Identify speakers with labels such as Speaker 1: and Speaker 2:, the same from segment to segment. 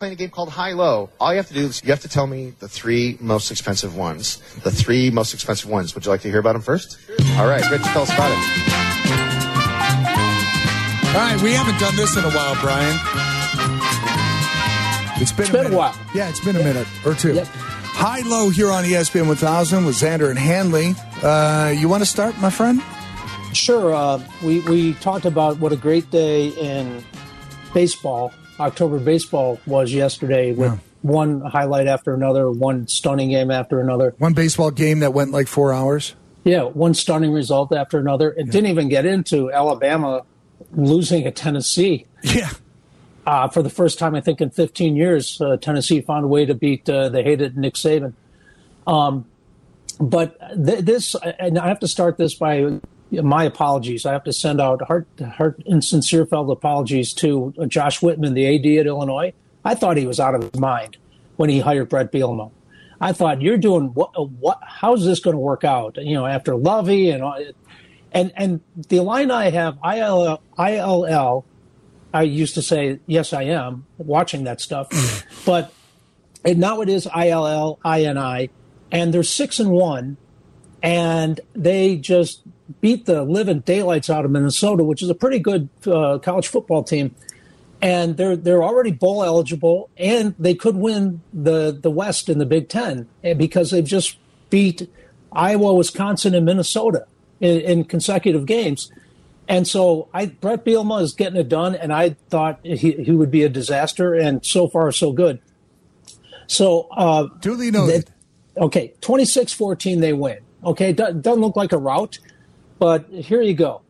Speaker 1: playing a game called High Low. All you have to do is you have to tell me the three most expensive ones. The three most expensive ones. Would you like to hear about them first? All right, Rich, tell us about it.
Speaker 2: All right, we haven't done this in a while, Brian. It's been,
Speaker 3: It's been a
Speaker 2: minute.
Speaker 3: while.
Speaker 2: Yeah, it's been a minute or two.
Speaker 3: Yep.
Speaker 2: High low here on ESPN 1000 with Xander and Hanley. Uh, you want to start, my friend?
Speaker 3: Sure. Uh, we we talked about what a great day in baseball, October baseball was yesterday, with
Speaker 2: Yeah.
Speaker 3: one highlight after another, one stunning game after another.
Speaker 2: One baseball game that went like four hours.
Speaker 3: Yeah, one stunning result after another. It didn't even get into Alabama losing at Tennessee.
Speaker 2: Yeah.
Speaker 3: Uh, for the first time, I think, in 15 years, uh, Tennessee found a way to beat uh, the hated Nick Saban. Um, but th- this, and I have to start this by my apologies. I have to send out heart, heart and sincere felt apologies to Josh Whitman, the AD at Illinois. I thought he was out of his mind when he hired Brett Bielema. I thought you're doing what? What? How's this going to work out? You know, after Lovie and all, and and the Illini have ILL, ILL I used to say, yes, I am watching that stuff, mm. but and now it is I L L I N I, and they're six and one, and they just beat the living daylights out of Minnesota, which is a pretty good uh, college football team, and they're they're already bowl eligible, and they could win the the West in the Big Ten eh, because they've just beat Iowa, Wisconsin, and Minnesota in, in consecutive games. And so I, Brett Bielema is getting it done, and I thought he, he would be a disaster, and so far so good. So uh,
Speaker 2: Duly noted.
Speaker 3: okay, 26-14 they win. Okay, do, doesn't look like a rout, but here you go.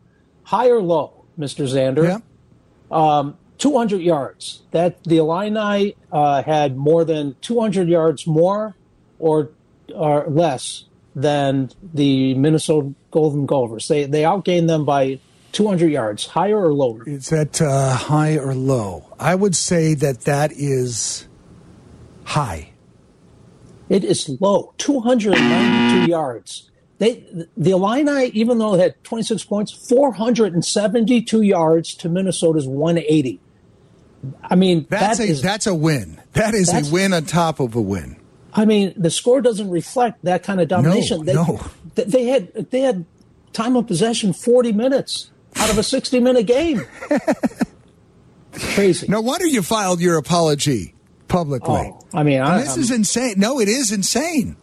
Speaker 3: High or low, Mr. Zander?
Speaker 2: yeah.
Speaker 3: 200 yards. That the Illini uh, had more than 200 yards more or or less than the Minnesota Golden Gophers. They they outgained them by 200 yards, higher or lower.
Speaker 2: Is that uh, high or low? I would say that that is high.
Speaker 3: It is low, 292 yards. They the Illini, even though they had 26 points, 472 yards to Minnesota's 180. I mean,
Speaker 2: That's
Speaker 3: that
Speaker 2: a
Speaker 3: is-
Speaker 2: that's a win. That is a win on top of a win.
Speaker 3: I mean, the score doesn't reflect that kind of domination. they,
Speaker 2: no.
Speaker 3: th- they had they had time of possession 40 minutes out of a 60 minute game. Crazy.
Speaker 2: No wonder you filed your apology publicly.
Speaker 3: Oh, I mean, I,
Speaker 2: this is insane. No, it is insane.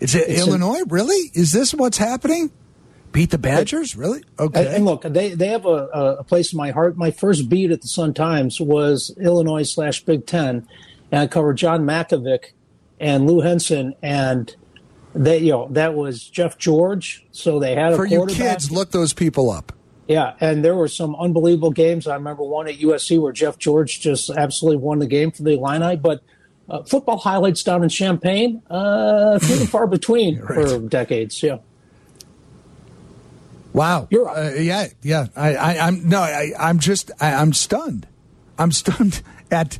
Speaker 2: Is it
Speaker 3: It's
Speaker 2: Illinois? really? Is this what's happening? Beat the Badgers? Really? Okay.
Speaker 3: And, and look, they they have a, a- a place in my heart. My first beat at the Sun Times was Illinois slash Big Ten, and I covered John Mackovic and Lou Henson, and they you know that was Jeff George. So they had a
Speaker 2: For you kids, look those people up.
Speaker 3: Yeah, and there were some unbelievable games. I remember one at USC where Jeff George just absolutely won the game for the Illini. But uh, football highlights down in Champaign, uh, few and far between for decades. Yeah.
Speaker 2: Wow.
Speaker 3: You're right.
Speaker 2: Uh, yeah, yeah. I, I, I'm no. I, I'm just. I, I'm stunned. I'm stunned at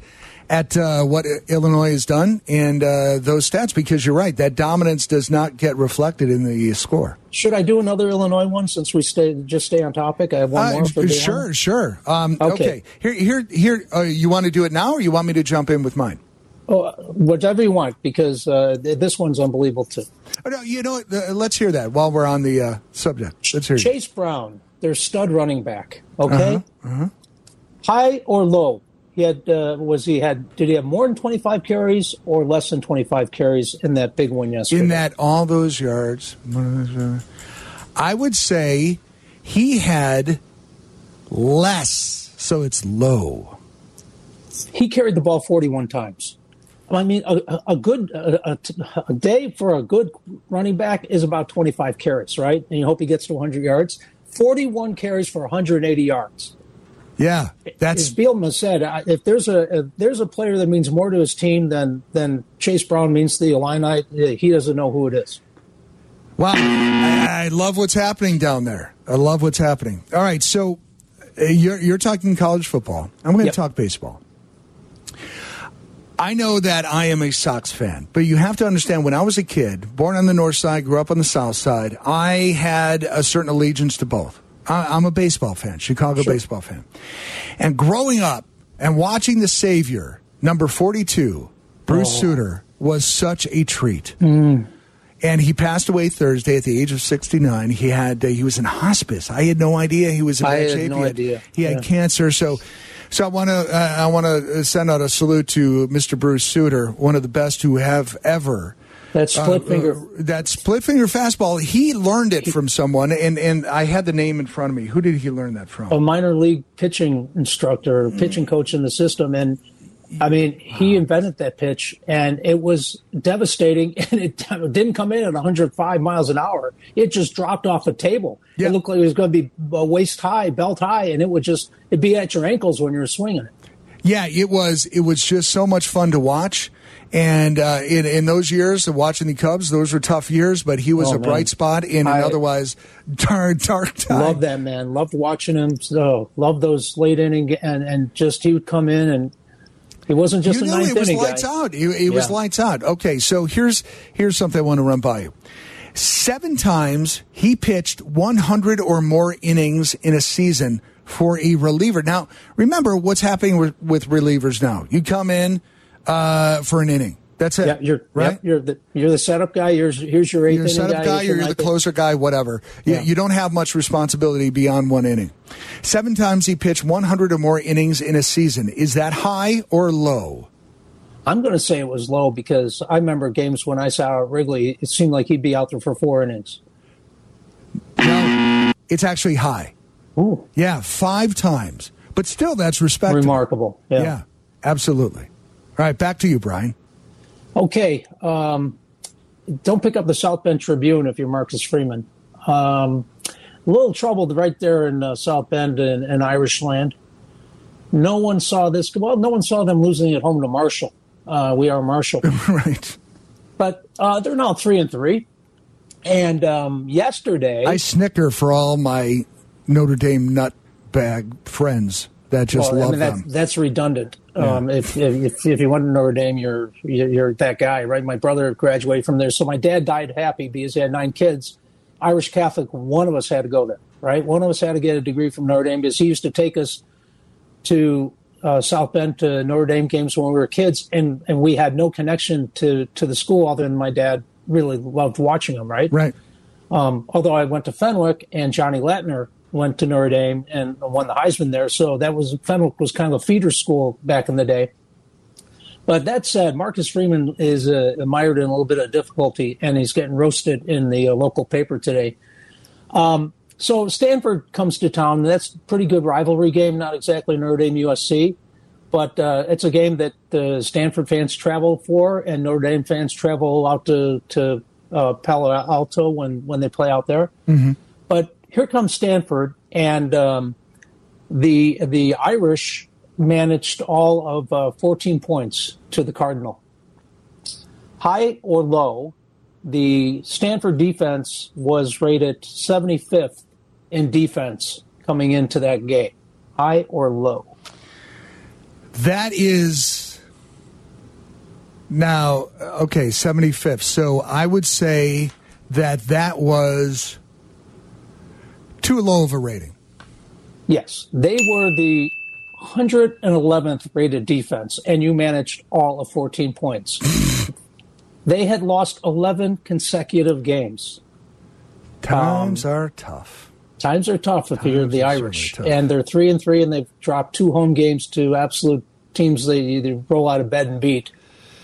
Speaker 2: at uh, what Illinois has done and uh, those stats because you're right. That dominance does not get reflected in the score.
Speaker 3: Should I do another Illinois one since we stay just stay on topic? I have one
Speaker 2: Uh,
Speaker 3: more for
Speaker 2: sure, sure. Um, okay.
Speaker 3: Okay.
Speaker 2: Here, here, here. Uh, you want to do it now, or you want me to jump in with mine?
Speaker 3: Oh, whatever you want, because uh, th- this one's unbelievable too.
Speaker 2: Oh, no, you know what? Uh, let's hear that while we're on the uh, subject. Let's hear it.
Speaker 3: Chase Brown, their stud running back. Okay,
Speaker 2: Uh-huh,
Speaker 3: high or low? He had uh, was he had did he have more than twenty five carries or less than twenty five carries in that big one yesterday?
Speaker 2: in that all those yards. I would say he had less, so it's low.
Speaker 3: he carried the ball forty one times. I mean, a, a- good a, a, day for a good running back is about twenty five carries, right? And you hope he gets to one hundred yards. Forty one carries for one hundred and eighty yards.
Speaker 2: Yeah,
Speaker 3: as
Speaker 2: that's
Speaker 3: Bielema said, if there's a if there's a player that means more to his team than than Chase Brown means to the Illini, he doesn't know who it is.
Speaker 2: wow. I, I love what's happening down there. I love what's happening. All right, so uh, you're you're talking college football. I'm going to
Speaker 3: Yep.
Speaker 2: talk baseball. I know that I am a Sox fan, but you have to understand when I was a kid, born on the north side, grew up on the south side, I had a certain allegiance to both. I, I'm a baseball fan, Chicago baseball fan. And growing up and watching the Savior number 42, Bruce
Speaker 3: Oh.
Speaker 2: Sutter, was such a treat.
Speaker 3: Mm.
Speaker 2: And he passed away Thursday at the age of 69. He had uh, he was in hospice. I had no idea he was in
Speaker 3: I had no
Speaker 2: he had,
Speaker 3: idea.
Speaker 2: He had
Speaker 3: Yeah.
Speaker 2: cancer. So, so I want to uh, I want to send out a salute to Mr. Bruce Sutter, one of the best who have ever.
Speaker 3: That split
Speaker 2: uh,
Speaker 3: finger.
Speaker 2: uh, that split finger fastball. He learned it from someone, and and I had the name in front of me. Who did he learn that from?
Speaker 3: a minor league pitching instructor,
Speaker 2: Mm.
Speaker 3: pitching coach in the system, and I mean, he invented that pitch, and it was devastating. And it didn't come in at 105 miles an hour; it just dropped off the table.
Speaker 2: Yeah.
Speaker 3: It looked like it was going to be waist high, belt high, and it would just it'd be at your ankles when you were swinging it.
Speaker 2: Yeah, it was. It was just so much fun to watch. And uh, in in those years of watching the Cubs, those were tough years. But he was
Speaker 3: Oh,
Speaker 2: a
Speaker 3: man.
Speaker 2: bright spot in an otherwise dark dark time.
Speaker 3: Love that man. Loved watching him. So loved those late inning, and and just he would come in and. He wasn't just
Speaker 2: you
Speaker 3: a
Speaker 2: knew
Speaker 3: ninth
Speaker 2: it was
Speaker 3: inning
Speaker 2: lights
Speaker 3: guy.
Speaker 2: out. It, it was lights out. Okay, so here's here's something I want to run by you. Seven times he pitched 100 or more innings in a season for a reliever. Now, remember what's happening with, with relievers now. You come in uh, for an inning. That's it.
Speaker 3: Yeah, you're
Speaker 2: right.
Speaker 3: Yep, you're the you're the setup guy. Here's here's your 8th
Speaker 2: You're
Speaker 3: inning
Speaker 2: setup
Speaker 3: guy.
Speaker 2: guy, you're the closer guy, whatever. You,
Speaker 3: Yeah.
Speaker 2: you don't have much responsibility beyond one inning. Seven times he pitched 100 or more innings in a season. Is that high or low?
Speaker 3: I'm going to say it was low because I remember games when I saw Wrigley. It seemed like he'd be out there for four innings.
Speaker 2: No, it's actually high.
Speaker 3: Ooh,
Speaker 2: Yeah, five times. But still, that's respectable.
Speaker 3: remarkable. Yeah.
Speaker 2: Yeah, absolutely. All right, back to you, Brian.
Speaker 3: Okay. Um, don't pick up the South Bend Tribune if you're Marcus Freeman. Um, a little troubled right there in uh, South Bend and, in Irish land. No one saw this. Well, no one saw them losing at home to Marshall. Uh, we are Marshall.
Speaker 2: right.
Speaker 3: but uh, they're now three and three. And um, yesterday,
Speaker 2: I snicker for all my Notre Dame nutbag friends that just
Speaker 3: well, I mean,
Speaker 2: them.
Speaker 3: That, that's redundant. Um, if, if if you went to Notre Dame, you're you're that guy, right? My brother graduated from there, so my dad died happy because he had nine kids. Irish Catholic. One of us had to go there, right? One of us had to get a degree from Notre Dame because he used to take us to uh, South Bend to Notre Dame games when we were kids, and and we had no connection to to the school other than my dad really loved watching them, right?
Speaker 2: right.
Speaker 3: Um, although I went to Fenwick and Johnny Lattner went to Notre Dame and won the Heisman there, so that was Fenwick was kind of a feeder school back in the day. But that said, Marcus Freeman is uh, mired in a little bit of difficulty, and he's getting roasted in the uh, local paper today. Um, so Stanford comes to town. That's a pretty good rivalry game, not exactly Notre Dame USC, but uh, it's a game that the Stanford fans travel for, and Notre Dame fans travel out to to uh, Palo Alto when when they play out there. But here comes Stanford, and um, the the Irish managed all of uh, 14 points to the Cardinal. High or low, the Stanford defense was rated 75th in defense coming into that game. High or low?
Speaker 2: That is now okay, 75th. So I would say that that was too low of a rating.
Speaker 3: Yes, they were the 111th rated defense, and you managed all of 14 points. they had lost 11 consecutive games.
Speaker 2: Times um, are tough.
Speaker 3: Times are tough if you're the Irish, and they're three and three, and they've dropped two home games to absolute teams they either roll out of bed and beat.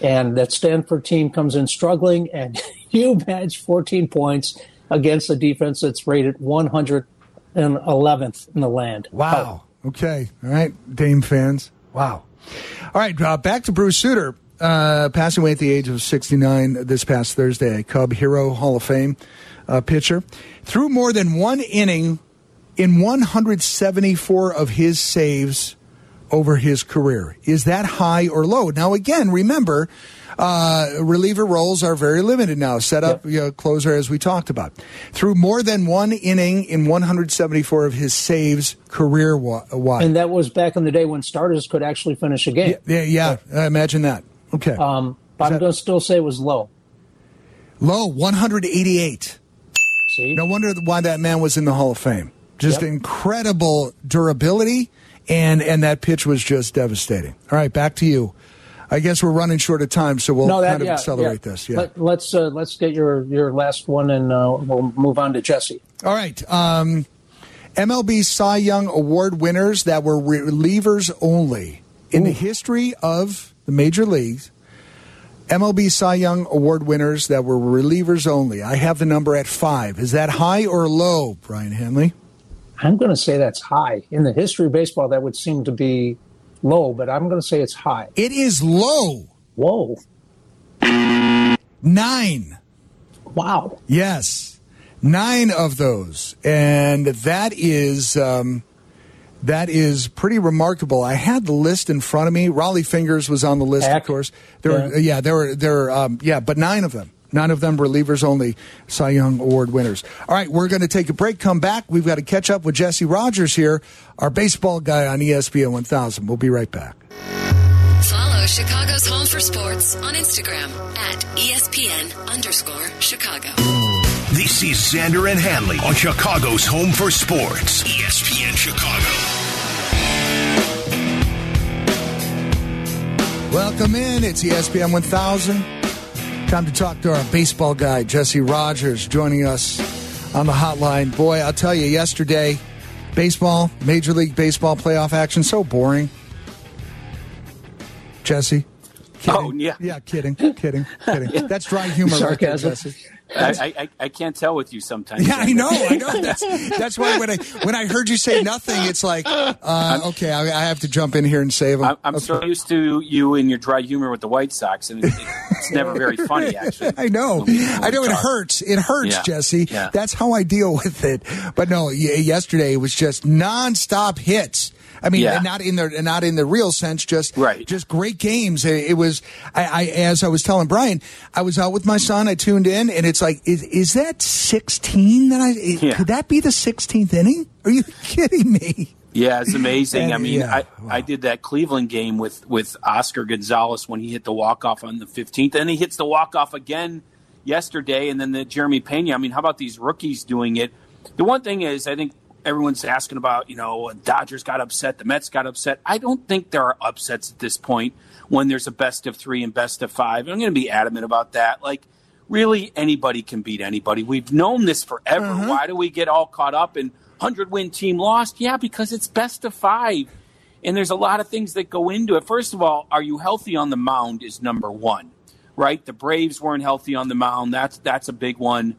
Speaker 3: And that Stanford team comes in struggling, and you manage 14 points against a defense that's rated 111th in the land.
Speaker 2: Wow. Okay. All right, Dame fans. Wow. All right, uh, back to Bruce Sutter, uh, passing away at the age of 69 this past Thursday, a Cub Hero Hall of Fame uh, pitcher. Threw more than one inning in 174 of his saves over his career. Is that high or low? Now, again, remember, uh, reliever roles are very limited now. Set up you know, closer, as we talked about. Threw more than one inning in 174 of his saves career wide.
Speaker 3: And that was back in the day when starters could actually finish a game.
Speaker 2: yeah, yeah, uh, imagine that. Okay.
Speaker 3: Um, but I'm going to still say it was low.
Speaker 2: Low, 188.
Speaker 3: See?
Speaker 2: No wonder why that man was in the Hall of Fame. Just
Speaker 3: Yep.
Speaker 2: incredible durability, and and that pitch was just devastating. All right, back to you, I guess we're running short of time, so we'll
Speaker 3: no, that,
Speaker 2: kind of
Speaker 3: yeah,
Speaker 2: accelerate
Speaker 3: yeah.
Speaker 2: this. Yeah.
Speaker 3: Let, let's uh, let's get your your last one, and uh, we'll move on to Jesse.
Speaker 2: All right. Um, MLB Cy Young Award winners that were relievers only in the history of the major leagues. MLB Cy Young Award winners that were relievers only. I have the number at five. Is that high or low, Brian Hanley?
Speaker 3: I'm going to say that's high. In the history of baseball, that would seem to be low, but I'm going to say it's high.
Speaker 2: It is low.
Speaker 3: Whoa.
Speaker 2: Nine.
Speaker 3: Wow.
Speaker 2: Yes, nine of those, and that is um, that is pretty remarkable. I had the list in front of me. Rollie Fingers was on the list,
Speaker 3: Heck.
Speaker 2: of course. There, were,
Speaker 3: Yeah.
Speaker 2: yeah, there were there, um, yeah, but nine of them. Nine of them relievers only, Cy Young Award winners. All right, we're going to take a break. Come back. We've got to catch up with Jesse Rogers here, our baseball guy on ESPN 1000. We'll be right back.
Speaker 4: Follow Chicago's Home for Sports on Instagram at ESPN underscore Chicago.
Speaker 5: This is Xander and Hanley on Chicago's Home for Sports, ESPN Chicago.
Speaker 2: Welcome in. It's ESPN 1000. Time to talk to our baseball guy, Jesse Rogers, joining us on the hotline. Boy, I'll tell you, yesterday, baseball, Major League Baseball playoff action, so boring. Jesse? Oh, kidding.
Speaker 6: Oh, yeah.
Speaker 2: Yeah, kidding, kidding, kidding. That's dry humor right there, Jesse.
Speaker 6: I, I, I can't tell with you sometimes.
Speaker 2: Yeah, I know, I know. That's that's why when I when I heard you say nothing, it's like, uh, okay, I, I have to jump in here and save him.
Speaker 6: I'm, I'm
Speaker 2: Okay.
Speaker 6: so used to you and your dry humor with the White Sox, and it, it's never very funny, actually.
Speaker 2: I know.
Speaker 6: When we- when
Speaker 2: I know it
Speaker 6: talk.
Speaker 2: hurts. It hurts,
Speaker 6: Yeah.
Speaker 2: Jesse.
Speaker 6: Yeah.
Speaker 2: That's how I deal with it. But no, yesterday it was just nonstop hits. I mean,
Speaker 6: Yeah.
Speaker 2: not in the not in the real sense, just
Speaker 6: Right.
Speaker 2: just great games. It, it was. I, I as I was telling Brian, I was out with my son. I tuned in, and it's like, is, is that sixteen? That I
Speaker 6: Yeah.
Speaker 2: could that be the sixteenth inning? Are you kidding me?
Speaker 6: Yeah, it's amazing. I mean,
Speaker 2: yeah,
Speaker 6: I,
Speaker 2: wow.
Speaker 6: I did that Cleveland game with, with Oscar Gonzalez when he hit the walk off on the 15th, and he hits the walk off again yesterday, and then the Jeremy Pena. I mean, how about these rookies doing it? The one thing is, I think everyone's asking about, you know, Dodgers got upset, the Mets got upset. I don't think there are upsets at this point when there's a best of three and best of five. I'm going to be adamant about that. Like, really, anybody can beat anybody. We've known this forever. Why do we get all caught up in 100 win team lost? Yeah, because it's best of five. And there's a lot of things that go into it. First of all, are you healthy on the mound is number one, right? The Braves weren't healthy on the mound. That's that's a big one.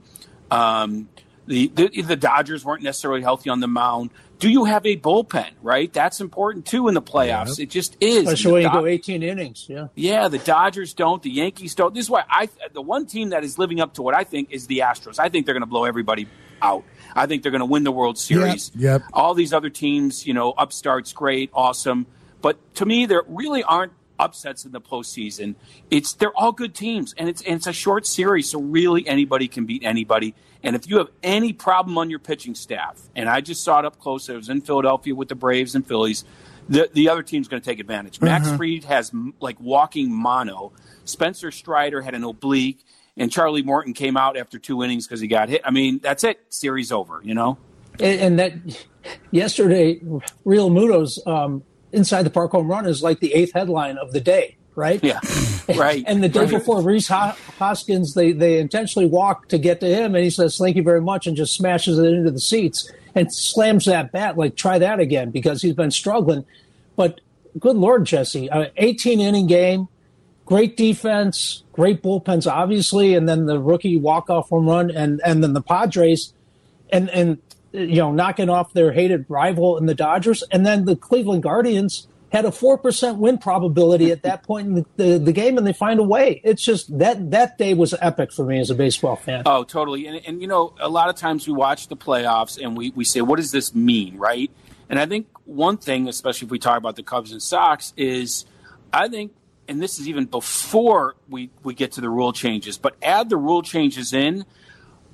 Speaker 6: Um, the, the the Dodgers weren't necessarily healthy on the mound. Do you have a bullpen? Right, that's important too in the playoffs. It just is.
Speaker 3: Especially when you go 18 innings. Yeah.
Speaker 6: yeah, the Dodgers don't. The Yankees don't. This is why I the one team that is living up to what I think is the Astros. I think they're going to blow everybody out. I think they're going to win the World Series.
Speaker 2: yep.
Speaker 6: All these other teams, you know, upstarts, great, awesome, but to me, there really aren't upsets in the postseason. It's they're all good teams, and it's and it's a short series, so really anybody can beat anybody. And if you have any problem on your pitching staff, and I just saw it up close, I was in Philadelphia with the Braves and Phillies. The, the other team's going to take advantage. Max Fried has like walking mono. Spencer Strider had an oblique, and Charlie Morton came out after two innings because he got hit. I mean, that's it. Series over. You know.
Speaker 3: And, and that yesterday, Realmuto's um, inside the park home run is like the eighth headline of the day, right?
Speaker 6: Yeah. Right.
Speaker 3: And the day
Speaker 6: Right.
Speaker 3: before, Rhys Ho- Hoskins, they, they intentionally walk to get to him, and he says, Thank you very much, and just smashes it into the seats and slams that bat. Like, try that again because he's been struggling. But good Lord, Jesse, uh, 18 inning game, great defense, great bullpens, obviously, and then the rookie walk off home run, and, and then the Padres, and, and you know, knocking off their hated rival in the Dodgers, and then the Cleveland Guardians had a four percent win probability at that point in the, the, the game, and they find a way. It's just that that day was epic for me as a baseball fan.
Speaker 6: Oh, totally. And, and you know, a lot of times we watch the playoffs and we, we say, what does this mean, right? And I think one thing, especially if we talk about the Cubs and Sox, is I think, and this is even before we, we get to the rule changes, but add the rule changes in.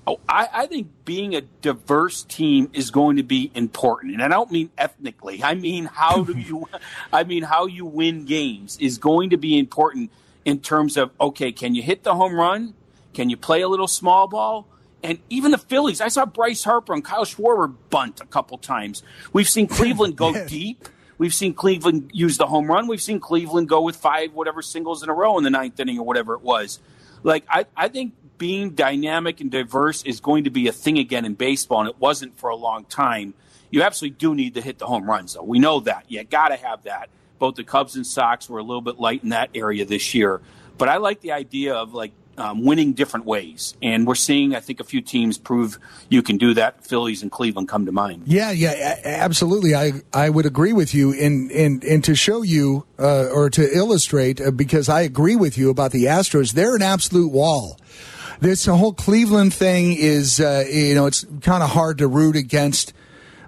Speaker 6: Oh, I, I think being a diverse team is going to be important, and I don't mean ethnically. I mean how do you, I mean how you win games is going to be important in terms of okay, can you hit the home run? Can you play a little small ball? And even the Phillies, I saw Bryce Harper and Kyle Schwarber bunt a couple times. We've seen Cleveland go deep. We've seen Cleveland use the home run. We've seen Cleveland go with five, whatever singles in a row in the ninth inning or whatever it was. Like, I, I think being dynamic and diverse is going to be a thing again in baseball, and it wasn't for a long time. You absolutely do need to hit the home runs, though. We know that. You got to have that. Both the Cubs and Sox were a little bit light in that area this year. But I like the idea of like um, winning different ways. And we're seeing, I think, a few teams prove you can do that. Phillies and Cleveland come to mind.
Speaker 2: Yeah, yeah, absolutely. I I would agree with you. And and and to show you uh, or to illustrate, uh, because I agree with you about the Astros. They're an absolute wall. This whole Cleveland thing is, uh, you know, it's kind of hard to root against.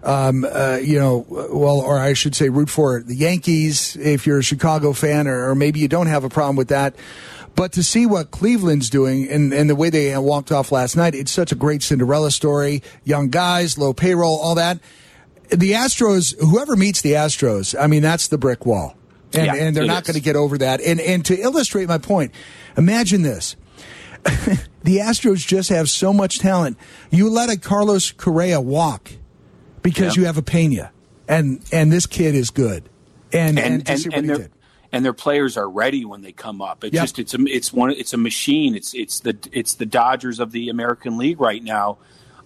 Speaker 2: Um, uh, you know, well, or I should say, root for the Yankees if you're a Chicago fan, or, or maybe you don't have a problem with that. But to see what Cleveland's doing and, and the way they walked off last night, it's such a great Cinderella story. Young guys, low payroll, all that. The Astros, whoever meets the Astros, I mean, that's the brick wall. And,
Speaker 6: Yeah,
Speaker 2: and they're not going to get over that. And, and to illustrate my point, imagine this. the Astros just have so much talent. You let a Carlos Correa walk because
Speaker 6: Yeah.
Speaker 2: you have a Pena. And, and this kid is good. And, and,
Speaker 6: and and, and their and their players are ready when they come up. It's
Speaker 2: Yep.
Speaker 6: just it's a it's one it's a machine. It's it's the it's the Dodgers of the American League right now,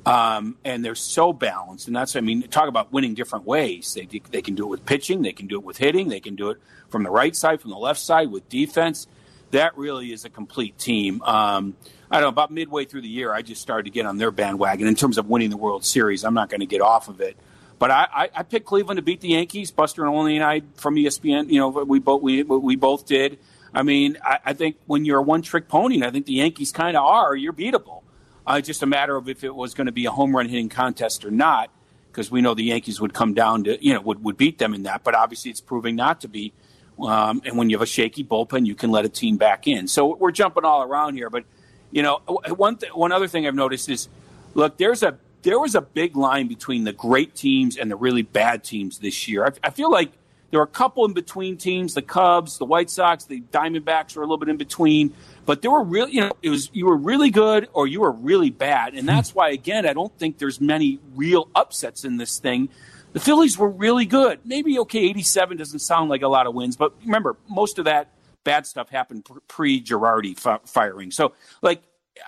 Speaker 6: um, and they're so balanced. And that's I mean talk about winning different ways. They they can do it with pitching. They can do it with hitting. They can do it from the right side, from the left side with defense. That really is a complete team. Um, I don't know. About midway through the year, I just started to get on their bandwagon in terms of winning the World Series. I'm not going to get off of it. But I, I, I picked Cleveland to beat the Yankees. Buster and Olney and I from ESPN, you know, we both we we both did. I mean, I, I think when you're a one trick pony, and I think the Yankees kind of are, you're beatable. Uh, just a matter of if it was going to be a home run hitting contest or not, because we know the Yankees would come down to you know would would beat them in that. But obviously, it's proving not to be. Um, and when you have a shaky bullpen, you can let a team back in. So we're jumping all around here, but you know, one th- one other thing I've noticed is, look, there's a there was a big line between the great teams and the really bad teams this year. I, I feel like there were a couple in between teams, the Cubs, the White Sox, the Diamondbacks were a little bit in between, but there were really, you know, it was you were really good or you were really bad, and that's why again I don't think there's many real upsets in this thing. The Phillies were really good. Maybe okay, 87 doesn't sound like a lot of wins, but remember most of that bad stuff happened pre Girardi fi- firing. So like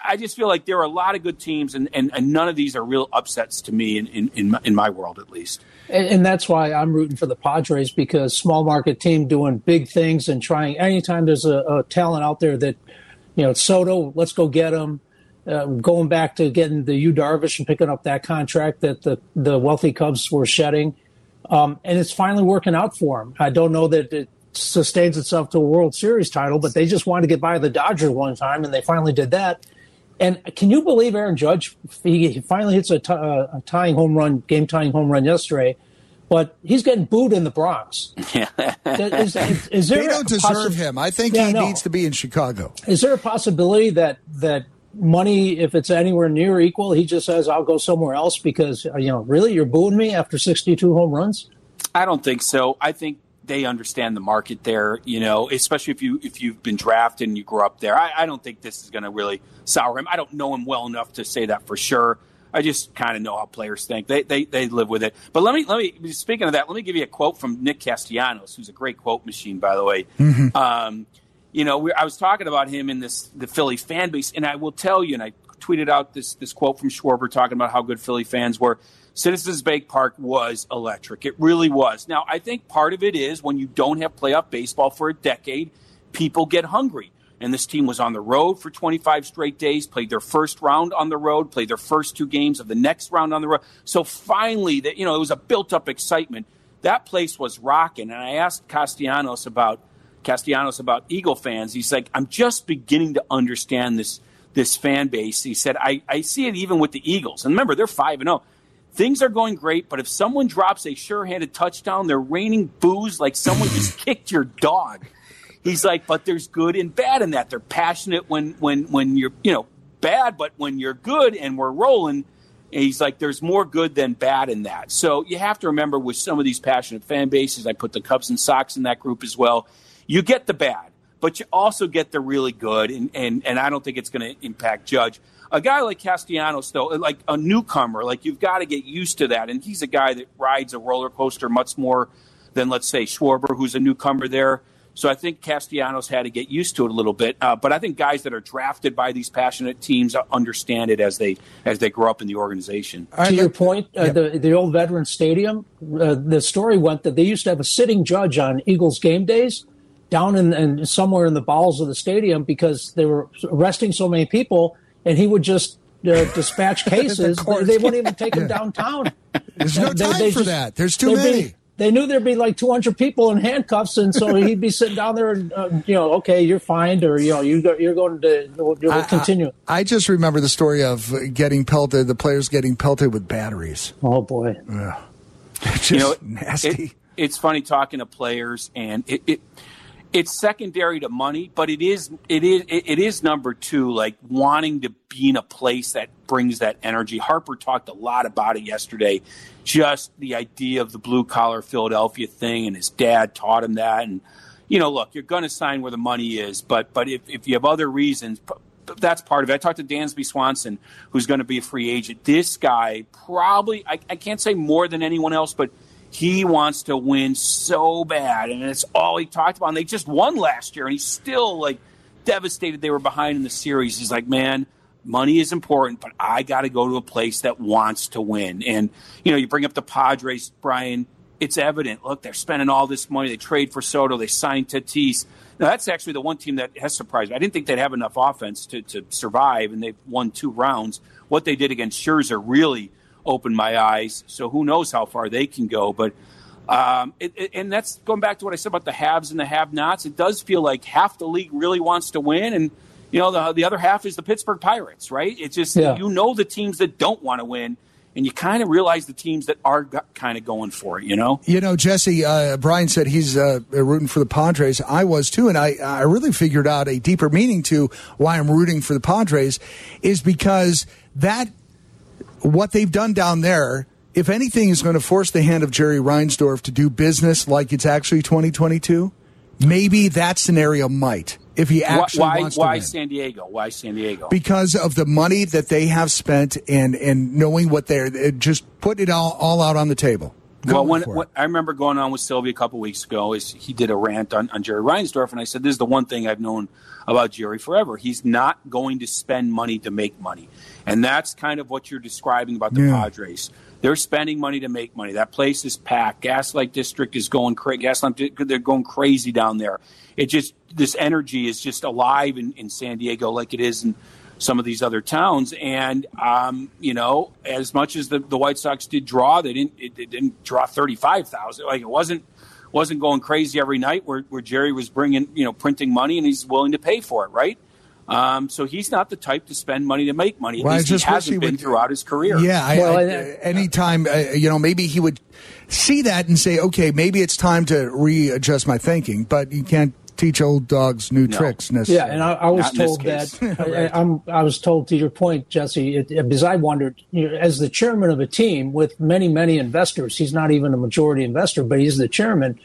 Speaker 6: I just feel like there are a lot of good teams, and, and, and none of these are real upsets to me in, in, in, my, in my world, at least.
Speaker 3: And, and that's why I'm rooting for the Padres because small market team doing big things and trying. Anytime there's a, a talent out there that, you know, Soto, let's go get him. Uh, going back to getting the Yu Darvish and picking up that contract that the the wealthy Cubs were shedding, um, and it's finally working out for him. I don't know that it sustains itself to a World Series title, but they just wanted to get by the Dodgers one time, and they finally did that. And can you believe Aaron Judge? He, he finally hits a, t- uh, a tying home run, game tying home run yesterday, but he's getting booed in the Bronx. is, is, is there
Speaker 2: They don't
Speaker 3: a
Speaker 2: deserve
Speaker 3: possi-
Speaker 2: him. I think
Speaker 3: Yeah,
Speaker 2: he
Speaker 3: no.
Speaker 2: needs to be in Chicago.
Speaker 3: Is there a possibility that that money, if it's anywhere near equal, he just says, "I'll go somewhere else"? Because uh, you know, really, you're booing me after 62 home runs.
Speaker 6: I don't think so. I think they understand the market there, you know, especially if you if you've been drafted and you grew up there. I, I don't think this is going to really sour him. I don't know him well enough to say that for sure. I just kind of know how players think. They, they they live with it. But let me let me speaking of that, let me give you a quote from Nick Castellanos, who's a great quote machine, by the way. Um, you know, we, I was talking about him in this the Philly fan base, and I will tell you, and I tweeted out this this quote from Schwarber talking about how good Philly fans were. Citizens Bank Park was electric. It really was. Now, I think part of it is when you don't have playoff baseball for a decade, people get hungry. And this team was on the road for 25 straight days, played their first round on the road, played their first two games of the next round on the road. So finally, that you know, it was a built-up excitement. That place was rocking. And I asked Castellanos about Castellanos about Eagle fans. He's like, I'm just beginning to understand this this fan base. He said, I, I see it even with the Eagles. And remember, they're five and zero. Things are going great, but if someone drops a sure-handed touchdown, they're raining boos like someone just kicked your dog. He's like, but there's good and bad in that. They're passionate when when when you're you know bad, but when you're good and we're rolling, and he's like, there's more good than bad in that. So you have to remember with some of these passionate fan bases, I put the Cubs and Sox in that group as well. You get the bad, but you also get the really good, and and and I don't think it's going to impact Judge. A guy like Castellanos, though, like a newcomer, like you've got to get used to that, and he's a guy that rides a roller coaster much more than let's say Schwarber, who's a newcomer there. So I think Castellanos had to get used to it a little bit. Uh, but I think guys that are drafted by these passionate teams understand it as they as they grow up in the organization.
Speaker 3: Right, to your point, uh, yeah. the the old Veterans Stadium, uh, the story went that they used to have a sitting judge on Eagles game days down in, in somewhere in the bowels of the stadium because they were arresting so many people, and he would just uh, dispatch cases. they, they, wouldn't even take them downtown.
Speaker 2: There's no time they, for just, that. There's too many.
Speaker 3: Be, they knew there'd be like 200 people in handcuffs, and so he'd be sitting down there, and uh, you know, okay, you're fined, or you know, you go, you're going to you'll I, continue.
Speaker 2: I, I, just remember the story of getting pelted, the players getting pelted with batteries.
Speaker 3: Oh boy,
Speaker 2: yeah, just
Speaker 6: you know,
Speaker 2: nasty.
Speaker 6: It, it's funny talking to players, and it, it it's secondary to money, but it is it is it is number two, like wanting to be in a place that brings that energy. Harper talked a lot about it yesterday, just the idea of the blue collar Philadelphia thing, and his dad taught him that. And you know, look, you're going to sign where the money is, but but if if you have other reasons. That's part of it. I talked to Dansby Swanson, who's going to be a free agent. This guy probably, I, I can't say more than anyone else, but he wants to win so bad, and it's all he talked about. And they just won last year, and he's still like devastated they were behind in the series. He's like, man, money is important, but I got to go to a place that wants to win. And you know, you bring up the Padres, Brian. It's evident. Look, they're spending all this money. They trade for Soto. They signed Tatis. Now, that's actually the one team that has surprised me. I didn't think they'd have enough offense to, to survive, and they've won two rounds. What they did against Scherzer really opened my eyes. So who knows how far they can go? But um, it, it, and that's going back to what I said about the haves and the have-nots. It does feel like half the league really wants to win, and you know the the other half is the Pittsburgh Pirates, right? It's just yeah. you know the teams that don't want to win. And you kind of realize the teams that are kind of going for it, you know.
Speaker 2: You know, Jesse. Uh, Brian said he's uh, rooting for the Padres. I was too, and I I really figured out a deeper meaning to why I'm rooting for the Padres is because that what they've done down there, if anything, is going to force the hand of Jerry Reinsdorf to do business like it's actually 2022. Maybe that scenario might if he actually
Speaker 6: why,
Speaker 2: wants
Speaker 6: to why
Speaker 2: win.
Speaker 6: San Diego? Why San Diego?
Speaker 2: Because of the money that they have spent and and knowing what they're uh, just putting it all all out on the table.
Speaker 6: well, when, when, I remember going on with Silvy a couple weeks ago, is he did a rant on, on Jerry Reinsdorf, and I said, "This is the one thing I've known about Jerry forever. He's not going to spend money to make money. And that's kind of what you're describing about the yeah. Padres. They're spending money to make money. That place is packed. Gaslight District is going crazy. Gaslight, they're going crazy down there. It just this energy is just alive in, in San Diego, like it is in some of these other towns. And um, you know, as much as the, the White Sox did draw, they didn't it, it didn't draw thirty five thousand. Like it wasn't wasn't going crazy every night where, where Jerry was bringing, you know, printing money and he's willing to pay for it, right? Um, so he's not the type to spend money to make money. At well, least he hasn't he been would, throughout his career.
Speaker 2: Yeah, I, well, I, anytime uh, you know, maybe he would see that and say, "Okay, maybe it's time to readjust my thinking." But you can't teach old dogs new no. tricks.
Speaker 3: Yeah, and I, I was Not told that. I, I, was told to your point, Jesse, it, because I wondered, you know, as the chairman of a team with many, many investors, he's not even a majority investor, but he's the chairman,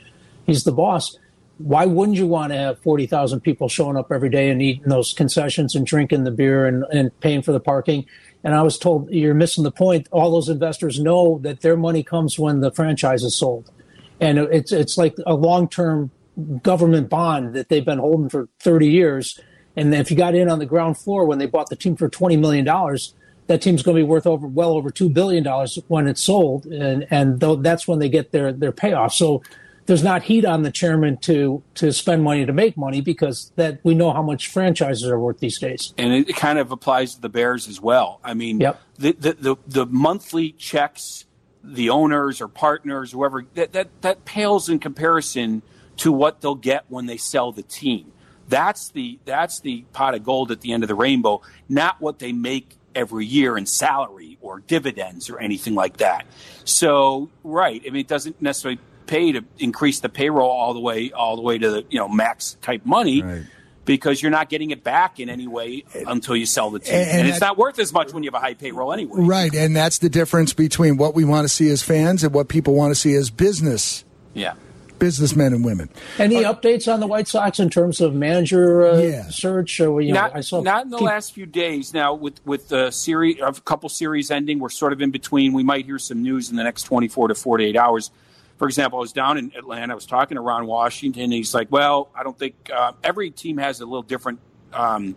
Speaker 3: he's the boss. Why wouldn't you want to have 40,000 people showing up every day and eating those concessions and drinking the beer and, and paying for the parking? And I was told you're missing the point. All those investors know that their money comes when the franchise is sold. And it's, it's like a long term government bond that they've been holding for 30 years. And if you got in on the ground floor when they bought the team for $20 million, that team's going to be worth over well over $2 billion when it's sold. And, and that's when they get their, their payoff. So there's not heat on the chairman to to spend money to make money because that we know how much franchises are worth these days.
Speaker 6: And it kind of applies to the Bears as well. I mean,
Speaker 3: yep.
Speaker 6: the, the, the, the monthly checks, the owners or partners, whoever, that, that, that pales in comparison – to what they'll get when they sell the team. That's the that's the pot of gold at the end of the rainbow, not what they make every year in salary or dividends or anything like that. So, right, I mean it doesn't necessarily pay to increase the payroll all the way all the way to the, you know, max type money. Right because you're not getting it back in any way until you sell the team. And, and, and it's not worth as much when you have a high payroll anyway.
Speaker 2: Right, and that's the difference between what we want to see as fans and what people want to see as business.
Speaker 6: Yeah
Speaker 2: businessmen and women.
Speaker 3: Any uh, updates on the White Sox in terms of manager uh, yeah. search? Or, you know,
Speaker 6: not, I saw not in the keep, last few days. Now, with with the series, a couple series ending, we're sort of in between. We might hear some news in the next 24 to 48 hours. for example, I was down in Atlanta. I was talking to Ron Washington. And he's like, "Well, I don't think uh, every team has a little different, um,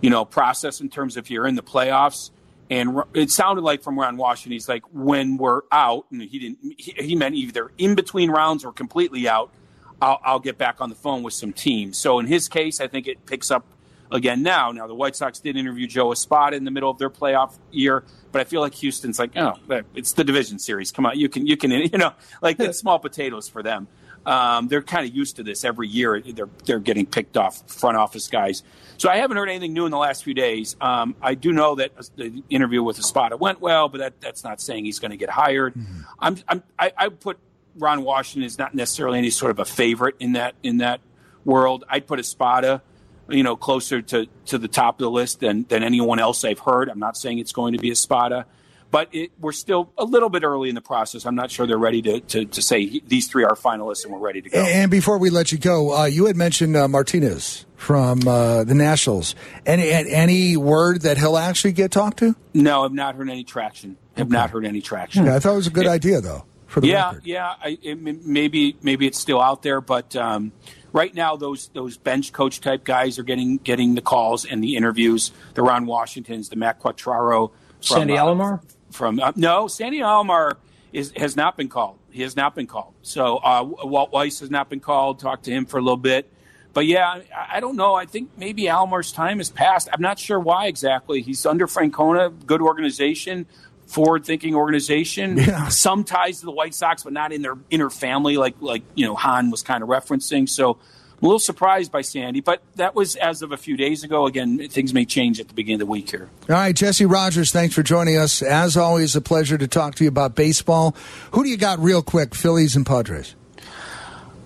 Speaker 6: you know, process in terms of if you're in the playoffs." And it sounded like from Ron Washington, he's like, "When we're out," and he didn't. He, he meant either in between rounds or completely out. I'll, I'll get back on the phone with some teams. So in his case, I think it picks up again now. Now the White Sox did interview Joe Espada in the middle of their playoff year, but I feel like Houston's like, oh, it's the division series. Come on, you can, you can, you know, like it's small potatoes for them. Um, they're kind of used to this every year. They're they're getting picked off front office guys. So I haven't heard anything new in the last few days. Um, I do know that the interview with Espada went well, but that, that's not saying he's going to get hired. I'm, I'm I, I put Ron Washington is not necessarily any sort of a favorite in that in that world. I'd put Espada, you know, closer to, to the top of the list than than anyone else I've heard. I'm not saying it's going to be Espada, but it, we're still a little bit early in the process. I'm not sure they're ready to to, to say these three are finalists and we're ready to go.
Speaker 2: And before we let you go, uh, you had mentioned uh, Martinez from uh, the Nationals. Any any word that he'll actually get talked to?
Speaker 6: No, I've not heard any traction. Have not heard any traction.
Speaker 2: Yeah, I thought it was a good idea though. For the
Speaker 6: yeah,
Speaker 2: record.
Speaker 6: yeah. I, it, maybe maybe it's still out there, but um, right now those those bench coach type guys are getting getting the calls and the interviews. The Ron Washingtons, the Matt Quatraro, from,
Speaker 3: Sandy
Speaker 6: uh,
Speaker 3: Alomar?
Speaker 6: From uh, no, Sandy Alomar is has not been called. He has not been called. So uh, Walt Weiss has not been called. Talked to him for a little bit. But yeah, I, I don't know. I think maybe Alomar's time has passed. I'm not sure why exactly. He's under Francona, good organization, forward-thinking organization.
Speaker 2: Yeah.
Speaker 6: Some ties to the White Sox, but not in their inner family, like like you know Han was kind of referencing. So a little surprised by Sandy, but that was as of a few days ago. Again, things may change at the beginning of the week here.
Speaker 2: All right, Jesse Rogers, thanks for joining us. As always, a pleasure to talk to you about baseball. Who do you got real quick, Phillies and Padres?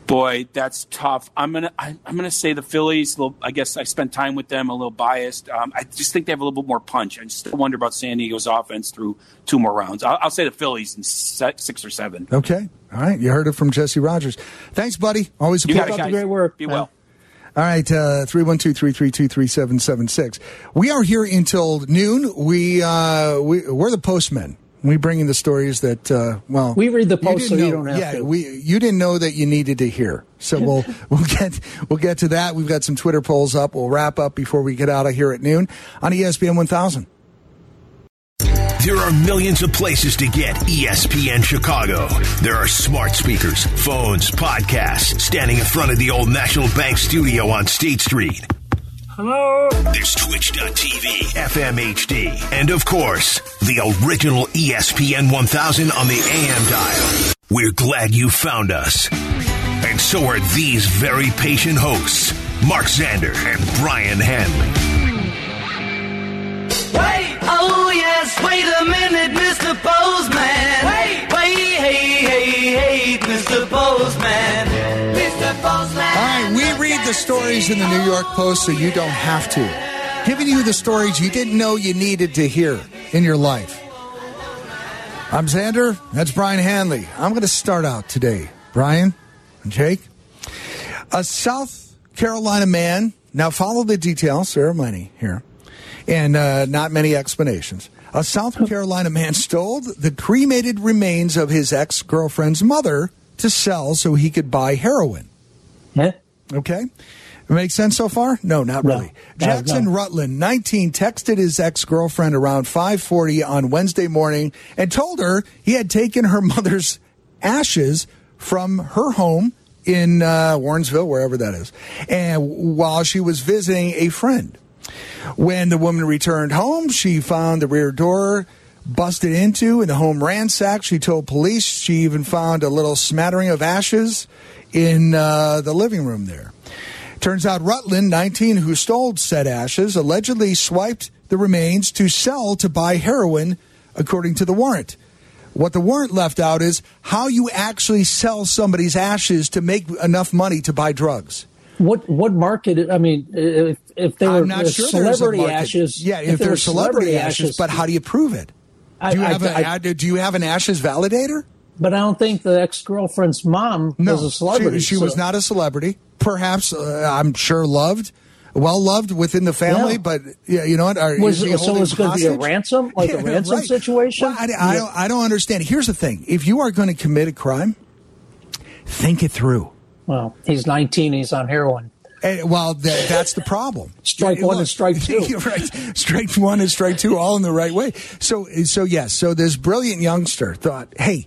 Speaker 6: Boy, that's tough. I'm gonna I, I'm gonna say the Phillies. Little, I guess I spent time with them. A little biased. Um, I just think they have a little bit more punch. I still wonder about San Diego's offense through two more rounds. I'll, I'll say the Phillies in se- six or seven.
Speaker 2: Okay. All right. You heard it from Jesse Rogers. Thanks, buddy. Always a
Speaker 6: You got
Speaker 2: pleasure.
Speaker 6: it, guys.
Speaker 3: great work.
Speaker 6: Be well.
Speaker 2: All right, uh, 312-332-3776. We are here until noon. We, uh, we, we're the postmen. We bring in the stories that, uh, well,
Speaker 3: We read the
Speaker 2: you
Speaker 3: post,
Speaker 2: didn't
Speaker 3: so you don't have
Speaker 2: yeah,
Speaker 3: to.
Speaker 2: we, you didn't know that you needed to hear. So we'll, we'll get, we'll get to that. We've got some Twitter polls up. We'll wrap up before we get out of here at noon on ESPN 1000.
Speaker 5: There are millions of places to get ESPN Chicago. There are smart speakers, phones, podcasts, standing in front of the old National Bank studio on State Street. Hello? There's Twitch.tv, FM HD, and of course, the original ESPN 1000 on the AM dial. We're glad you found us. And so are these very patient hosts, Mark Zander and Brian Hanley.
Speaker 7: Wait! Oh yes, wait a minute, Mr. Postman. Wait! Wait, hey, hey, hey, Mr. Postman. Mr. Postman.
Speaker 2: All right, we read the stories in the New York Post so you don't have to. Giving you the stories you didn't know you needed to hear in your life. I'm Xander. That's Brian Hanley. I'm going to start out today. Brian and Jake. A South Carolina man, now follow the details, there are here, and uh, not many explanations. A South Carolina man stole the cremated remains of his ex girlfriend's mother to sell so he could buy heroin.
Speaker 3: Yeah.
Speaker 2: Okay. Makes sense so far? No, not
Speaker 3: No.
Speaker 2: really. Jackson
Speaker 3: no.
Speaker 2: Rutland, 19, texted his ex-girlfriend around 5:40 on Wednesday morning and told her he had taken her mother's ashes from her home in uh, Warrensville, wherever that is, and while she was visiting a friend. When the woman returned home, she found the rear door busted into and the home ransacked. She told police she even found a little smattering of ashes in uh, the living room there. Turns out Rutland, 19, who stole said ashes, allegedly swiped the remains to sell to buy heroin, according to the warrant. What the warrant left out is how you actually sell somebody's ashes to make enough money to buy drugs.
Speaker 3: What what market? I mean, if if they were
Speaker 2: I'm not sure
Speaker 3: celebrity ashes,
Speaker 2: Yeah, if,
Speaker 3: were
Speaker 2: they're celebrity, ashes, but how do you prove it?
Speaker 3: I-
Speaker 2: Do you
Speaker 3: I-
Speaker 2: have a do you have an ashes validator?
Speaker 3: But I don't think the ex girlfriend's mom was a celebrity.
Speaker 2: She, she was not a celebrity. Perhaps uh, I'm sure loved, well loved within the family.
Speaker 3: Yeah.
Speaker 2: But yeah, you know what? Are,
Speaker 3: Was
Speaker 2: is he
Speaker 3: it- so it's gonna be a ransom? Like a ransom situation?
Speaker 2: Well, I, I don't, I don't understand. Here's the thing: if you are going to commit a crime, Think it through.
Speaker 3: Well, he's 19. He's on heroin.
Speaker 2: And, well, th- that's the problem.
Speaker 3: Strike one and strike two.
Speaker 2: Right. Strike one and strike two, all in the right way. So, so yes. So this brilliant youngster thought, hey,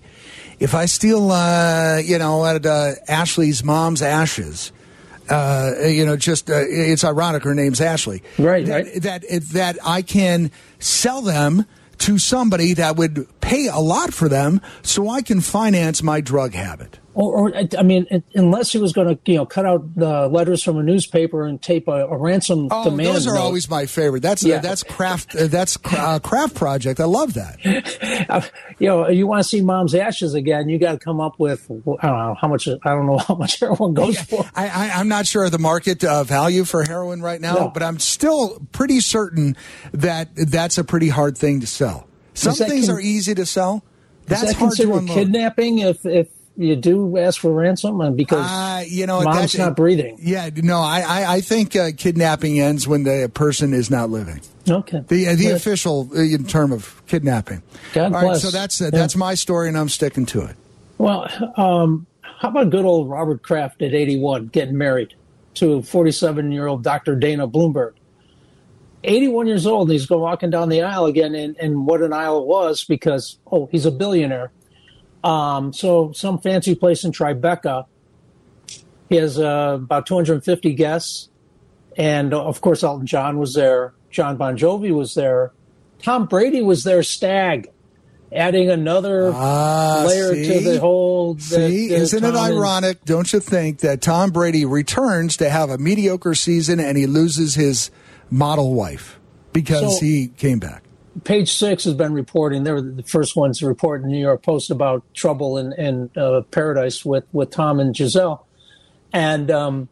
Speaker 2: if I steal, uh, you know, at uh, Ashley's mom's ashes, uh, you know, just uh, it's ironic her name's Ashley.
Speaker 3: Right,
Speaker 2: that,
Speaker 3: right.
Speaker 2: That that I can sell them to somebody that would pay a lot for them, so I can finance my drug habit.
Speaker 3: Or, or I mean, it- unless he was going to, you know, cut out the letters from a newspaper and tape a, a ransom
Speaker 2: Oh,
Speaker 3: demand.
Speaker 2: those are
Speaker 3: note.
Speaker 2: always my favorite. That's
Speaker 3: Yeah.
Speaker 2: that's craft. Uh, that's uh, craft project. I love that.
Speaker 3: you know, you want to see mom's ashes again, you got to come up with, I don't know how much, I don't know how much heroin goes for.
Speaker 2: I, I, I'm not sure of the market uh, value for heroin right now,
Speaker 3: No.
Speaker 2: but I'm still pretty certain that that's a pretty hard thing to sell. Some things
Speaker 3: con-
Speaker 2: are easy to sell. That's hard to unload.
Speaker 3: kidnapping if, if you do ask for ransom? And because
Speaker 2: Uh, you know,
Speaker 3: mom's not breathing.
Speaker 2: Yeah, no, I, I, I think uh, kidnapping ends when the person is not living.
Speaker 3: Okay.
Speaker 2: The uh, the official uh, term of kidnapping.
Speaker 3: God
Speaker 2: All right,
Speaker 3: bless.
Speaker 2: so that's uh,
Speaker 3: Yeah.
Speaker 2: that's my story, and I'm sticking to it.
Speaker 3: Well, um, how about good old Robert Kraft at 81 getting married to 47 year old Dr. Dana Blumberg? 81 years old, and he's going walking down the aisle again, and, and what an aisle it was because, oh, he's a billionaire. Um, so, some fancy place in Tribeca. He has uh, about 250 guests. And uh, of course, Elton John was there. John Bon Jovi was there. Tom Brady was there, stag, adding another
Speaker 2: Ah,
Speaker 3: layer
Speaker 2: see?
Speaker 3: to the whole.
Speaker 2: See, isn't it
Speaker 3: and-
Speaker 2: ironic? Don't you think that Tom Brady returns to have a mediocre season and he loses his model wife because
Speaker 3: So-
Speaker 2: he came back?
Speaker 3: Page Six has been reporting. They were the first ones to report in the New York Post about trouble in, in uh, paradise with, with Tom and Giselle. And um,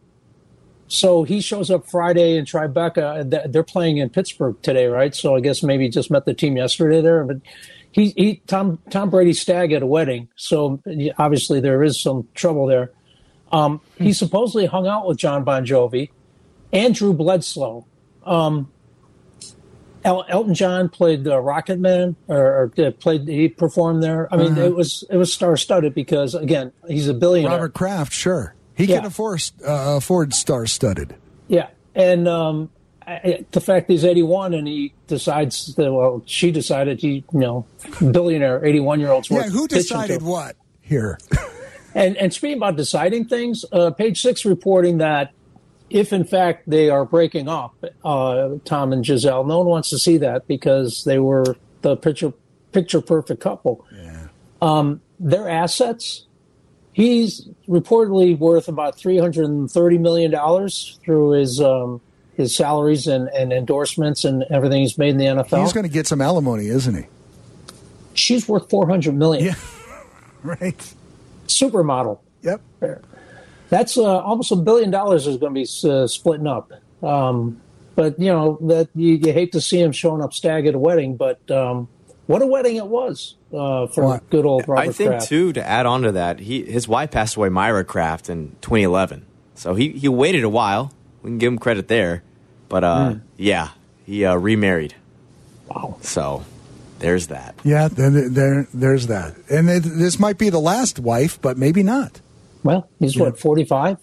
Speaker 3: so he shows up Friday in Tribeca. They're playing in Pittsburgh today, right? So I guess maybe just met the team yesterday there. But he, he Tom Tom Brady stag at a wedding. So obviously there is some trouble there. Um, he supposedly hung out with John Bon Jovi and Drew Bledsoe. Um, El- Elton John played the Rocket Man, or, or uh, played he performed there. I mean, it was it was star studded because again, he's a billionaire.
Speaker 2: Robert Kraft, sure. He
Speaker 3: Yeah.
Speaker 2: can afford uh, afford star studded.
Speaker 3: Yeah, and um, I, the fact he's 81 and he decides that well, she decided he, you know, billionaire 81 year olds.
Speaker 2: Yeah, who decided what here?
Speaker 3: And and speaking about deciding things, uh, page six reporting that if in fact they are breaking up, uh, Tom and Giselle, no one wants to see that because they were the picture picture perfect couple. Um, their assets. He's reportedly worth about three hundred and thirty million dollars through his um, his salaries and, and endorsements and everything he's made in the NFL.
Speaker 2: He's going to get some alimony, isn't he?
Speaker 3: She's worth four hundred million.
Speaker 2: Yeah. Right.
Speaker 3: Supermodel.
Speaker 2: Yep.
Speaker 3: That's uh, almost a billion dollars is going to be uh, splitting up. Um, but you know that you, you hate to see him showing up stag at a wedding, but um, what a wedding it was uh, for
Speaker 2: Well,
Speaker 3: good old Robert
Speaker 8: I think
Speaker 3: Kraft.
Speaker 8: too to add on to that, he his wife passed away, Myra Kraft, in 2011. So he he waited a while. We can give him credit there, but uh, yeah, he uh, remarried.
Speaker 3: Wow.
Speaker 8: So there's that.
Speaker 2: Yeah, then there, there's that. And it, this might be the last wife, but maybe not.
Speaker 3: Well, he's
Speaker 2: Yeah.
Speaker 3: what forty five.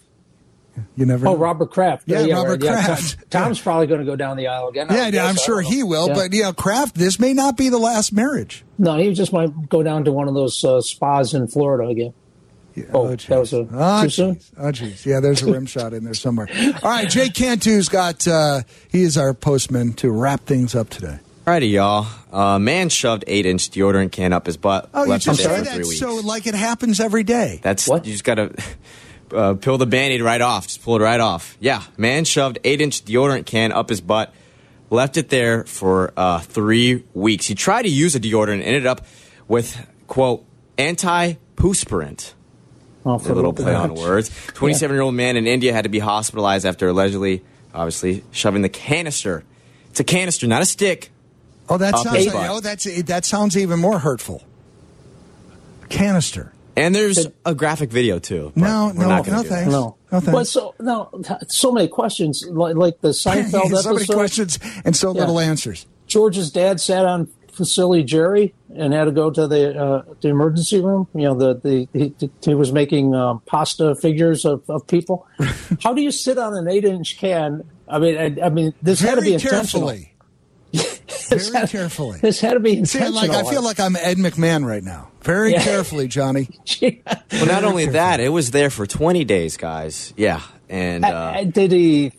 Speaker 2: You never
Speaker 3: Oh,
Speaker 2: know.
Speaker 3: Robert Kraft.
Speaker 2: Yeah, Robert
Speaker 3: right. Yeah,
Speaker 2: Kraft.
Speaker 3: Tom- Tom's probably going to go down the aisle again. I
Speaker 2: Yeah,
Speaker 3: guess.
Speaker 2: I'm sure he will,
Speaker 3: Yeah.
Speaker 2: but you know, Kraft, this may not be the last marriage.
Speaker 3: no, he just might go down to one of those uh, spas in Florida again.
Speaker 2: Yeah,
Speaker 3: Oh,
Speaker 2: geez.
Speaker 3: that was a-
Speaker 2: oh,
Speaker 3: too soon?
Speaker 2: Oh, geez. Yeah, there's a rim shot in there somewhere. All right, Jake Cantu's got, uh, he is our postman to wrap things up today.
Speaker 8: Alrighty, y'all. A man shoved eight inch deodorant can up his butt.
Speaker 2: Oh, you just
Speaker 8: it
Speaker 2: said that so like it happens every day.
Speaker 8: That's
Speaker 3: What?
Speaker 8: you just gotta uh, peel the band-aid right off. Just pull it right off. Yeah, man shoved eight inch deodorant can up his butt, left it there for uh, three weeks. He tried to use a deodorant and ended up with quote anti-perspirant.
Speaker 3: Oh, for
Speaker 8: A little play on words. 27 year old man in India had to be hospitalized after allegedly, obviously, shoving the canister. It's a canister, not a stick.
Speaker 2: Oh, that sounds like, oh, that's that sounds even more hurtful. Canister.
Speaker 8: And there's a graphic video too. but
Speaker 2: No, no, no
Speaker 8: do that.
Speaker 2: thanks.
Speaker 3: No,
Speaker 2: No thanks.
Speaker 3: But so no, so many questions like, like the Seinfeld
Speaker 2: so many questions and so
Speaker 3: Yeah.
Speaker 2: little answers.
Speaker 3: George's dad sat on silly Jerry and had to go to the uh, the emergency room. You know, the, the he, he was making um, pasta figures of, of people. How do you sit on an eight inch can? I mean, I, I mean, this had to be
Speaker 2: Very
Speaker 3: intentional.
Speaker 2: carefully.
Speaker 3: This
Speaker 2: Very
Speaker 3: had-
Speaker 2: carefully.
Speaker 3: This had to be
Speaker 2: See,
Speaker 3: intentional.
Speaker 2: like I feel like I'm Ed McMahon right now. Very
Speaker 3: Yeah.
Speaker 2: carefully, Johnny.
Speaker 8: Well, not only that, it was there for 20 days, guys. Yeah, and uh,
Speaker 3: Uh, did he?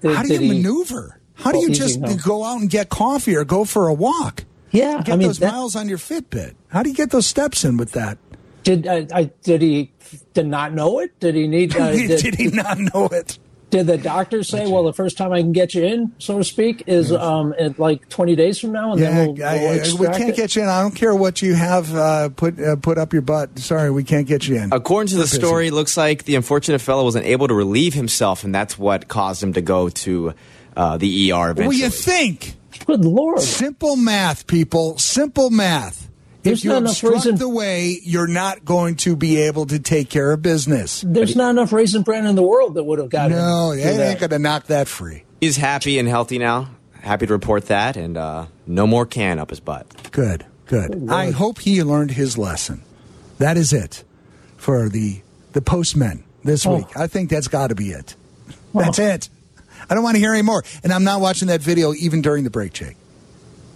Speaker 3: Did,
Speaker 2: How do
Speaker 3: did
Speaker 2: you
Speaker 3: he,
Speaker 2: maneuver? How do you
Speaker 3: easy,
Speaker 2: just
Speaker 3: no.
Speaker 2: go out and get coffee or go for a walk?
Speaker 3: Yeah,
Speaker 2: Get
Speaker 3: I mean,
Speaker 2: those
Speaker 3: that-
Speaker 2: miles on your Fitbit. How do you get those steps in with that?
Speaker 3: Did I, I did he did not know it? Did he need? Uh, did,
Speaker 2: Did he not know it?
Speaker 3: Did the doctor say, "Well, the first time I can get you in, so to speak, is um at like twenty days from now, and
Speaker 2: Yeah,
Speaker 3: then we'll,
Speaker 2: I-
Speaker 3: we'll
Speaker 2: I- we can't
Speaker 3: it?
Speaker 2: get you in. I don't care what you have uh, put uh, put up your butt. Sorry, we can't get you in.
Speaker 8: according to the
Speaker 2: We're busy.
Speaker 8: story, it looks like the unfortunate fellow wasn't able to relieve himself, and that's what caused him to go to uh, the ER
Speaker 2: Well,
Speaker 8: eventually.
Speaker 2: you think?
Speaker 3: Good lord!
Speaker 2: Simple math, people. Simple math.
Speaker 3: There's
Speaker 2: if you
Speaker 3: not enough
Speaker 2: obstruct
Speaker 3: reason-
Speaker 2: the way, you're not going to be able to take care of business.
Speaker 3: There's not enough raisin bran in the world that would have got
Speaker 2: No,
Speaker 3: him.
Speaker 2: they ain't
Speaker 3: that.
Speaker 2: going to knock that free.
Speaker 8: He's happy and healthy now. Happy to report that, and uh, no more can up his butt.
Speaker 2: Good, good. I hope he learned his lesson. That is it for the the postmen this
Speaker 3: Oh.
Speaker 2: week. I think that's got to be it. That's it. I don't want to hear any more. And I'm not watching that video even during the break, Jake.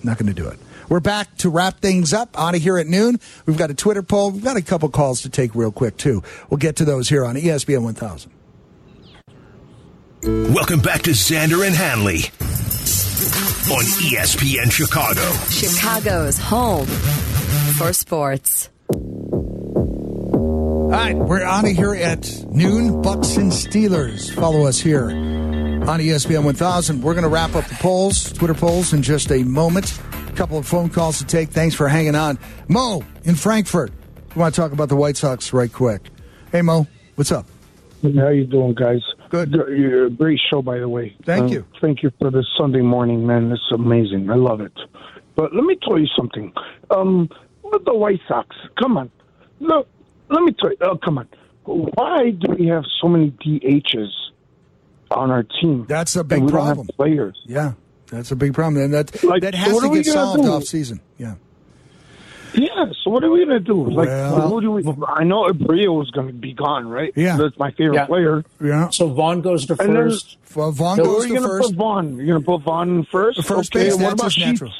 Speaker 2: Not going to do it. We're back to wrap things up out of here at noon. We've got a Twitter poll. We've got a couple calls to take real quick, too. We'll get to those here on ESPN 1000.
Speaker 5: Welcome back to Xander and Hanley on ESPN Chicago.
Speaker 4: Chicago's home for sports.
Speaker 2: All right, we're out of here at noon. Bucks and Steelers. Follow us here on ESPN 1000. We're going to wrap up the polls, Twitter polls, in just a moment. Couple of phone calls to take. Thanks for hanging on. Mo in Frankfort. We want to talk about the White Sox right quick. Hey, Mo, what's up?
Speaker 9: How you doing, guys?
Speaker 2: Good.
Speaker 9: You're a great show, by the way.
Speaker 2: Thank
Speaker 9: Uh,
Speaker 2: you.
Speaker 9: Thank you for this Sunday morning, man. It's amazing. I love it. But let me tell you something. Um, with the White Sox, come on. Look, let me tell you. Oh, come on. Why do we have so many DHs on our team?
Speaker 2: That's a big problem.
Speaker 9: Players.
Speaker 2: Yeah, that's a big problem. And that,
Speaker 9: Like,
Speaker 2: that has
Speaker 9: what
Speaker 2: to get solved
Speaker 9: do?
Speaker 2: off season. Yeah.
Speaker 9: Yeah. So what are we gonna do? Like,
Speaker 2: Well-
Speaker 9: who do we? I know Abreu is gonna be gone, right?
Speaker 2: Yeah.
Speaker 9: That's my favorite
Speaker 3: Yeah.
Speaker 9: player.
Speaker 2: Yeah.
Speaker 3: So Vaughn goes to
Speaker 9: And
Speaker 3: first.
Speaker 2: Well, Vaughn
Speaker 9: So
Speaker 2: goes
Speaker 9: where are you
Speaker 2: to
Speaker 9: gonna
Speaker 2: first.
Speaker 9: put Vaughn? You're gonna put Vaughn in first.
Speaker 2: First
Speaker 9: okay.
Speaker 2: base,
Speaker 9: what
Speaker 2: that's
Speaker 9: about
Speaker 2: just
Speaker 9: Sheets?
Speaker 2: natural.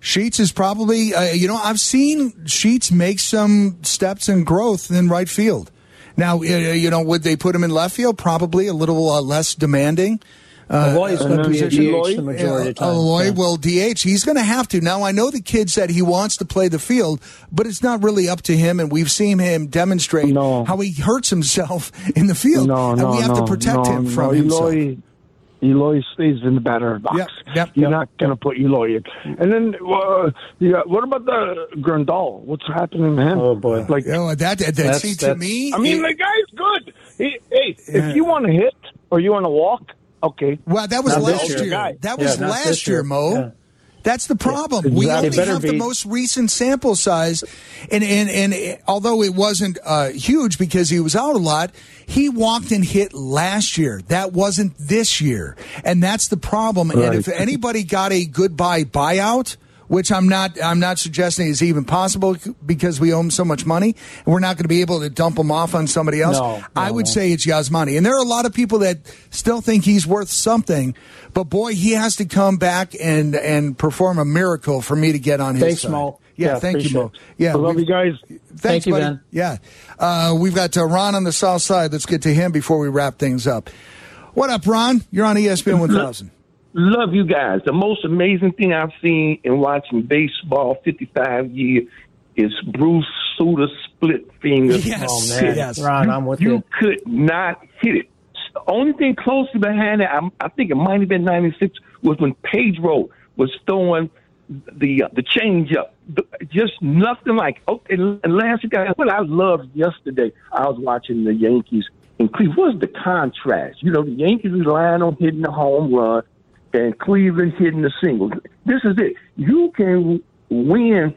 Speaker 2: Sheets is probably, uh, you know, I've seen Sheets make some steps in growth in right field. Now, uh, you know, would they put him in left field? Probably a little uh, less demanding.
Speaker 3: Eloy is going to be a
Speaker 2: position.
Speaker 3: DH the majority of the time.
Speaker 2: Eloy
Speaker 3: Yeah.
Speaker 2: will DH. He's going to have to. Now, I know the kid said he wants to play the field, but it's not really up to him, and we've seen him demonstrate
Speaker 9: No.
Speaker 2: how he hurts himself in the field.
Speaker 9: No,
Speaker 2: and
Speaker 9: no,
Speaker 2: we have
Speaker 9: no,
Speaker 2: to protect
Speaker 9: no,
Speaker 2: him from
Speaker 9: no.
Speaker 2: himself.
Speaker 9: Eloy, Eloy stays in the batter box.
Speaker 2: Yep, yep,
Speaker 9: You're
Speaker 2: yep.
Speaker 9: not going to put Eloy in. And then, uh, yeah, what about the Grandal? What's happening to him?
Speaker 3: Oh, boy.
Speaker 9: Like,
Speaker 2: You know, that, that,
Speaker 3: That's-
Speaker 2: see, to me,
Speaker 9: I mean,
Speaker 2: it-
Speaker 9: the guy's good. He, hey,
Speaker 2: Yeah.
Speaker 9: if you want to hit or you want to walk, okay.
Speaker 2: Well, that was
Speaker 9: Not
Speaker 2: last year.
Speaker 9: year.
Speaker 2: That was
Speaker 3: not
Speaker 2: last year,
Speaker 3: year.
Speaker 2: Mo.
Speaker 3: Yeah.
Speaker 2: That's the problem.
Speaker 9: Yeah,
Speaker 2: we only have the most recent sample size, and and and although it wasn't uh, huge because he was out a lot, he walked and hit last year. That wasn't this year, and that's the problem. And if anybody got a goodbye buyout. Which I'm not. I'm not suggesting is even possible because we owe him so much money, and we're not going to be able to dump him off on somebody else.
Speaker 3: No,
Speaker 2: I
Speaker 3: no,
Speaker 2: would say it's Yasmani. And there are a lot of people that still think he's worth something, but boy, he has to come back and and perform a miracle for me to get on his
Speaker 3: Thanks,
Speaker 2: side.
Speaker 3: Mo.
Speaker 2: Yeah,
Speaker 3: Yeah,
Speaker 2: thank you, Mo. Yeah,
Speaker 9: I love you guys.
Speaker 2: Thanks,
Speaker 3: Thank you,
Speaker 2: buddy.
Speaker 3: Ben.
Speaker 2: Yeah, uh, we've got uh, Ron on the south side. Let's get to him before we wrap things up. What up, Ron? You're on ESPN 1000.
Speaker 10: Love you guys. The most amazing thing I've seen in watching baseball 55 years is Bruce Sutter split fingers.
Speaker 2: Yes,
Speaker 3: Oh man,
Speaker 2: yes.
Speaker 3: Ron, I'm with
Speaker 10: you
Speaker 3: you.
Speaker 10: could not hit it. The only thing closely behind that, I, I think it might have been '96, was when Pedro was throwing the uh, the change up. Just nothing like. Okay, and last guy, what I loved yesterday, I was watching the Yankees in Cleveland. What's the contrast? You know, the Yankees relying on hitting the home run, and Cleveland hitting the singles. This is it. You can win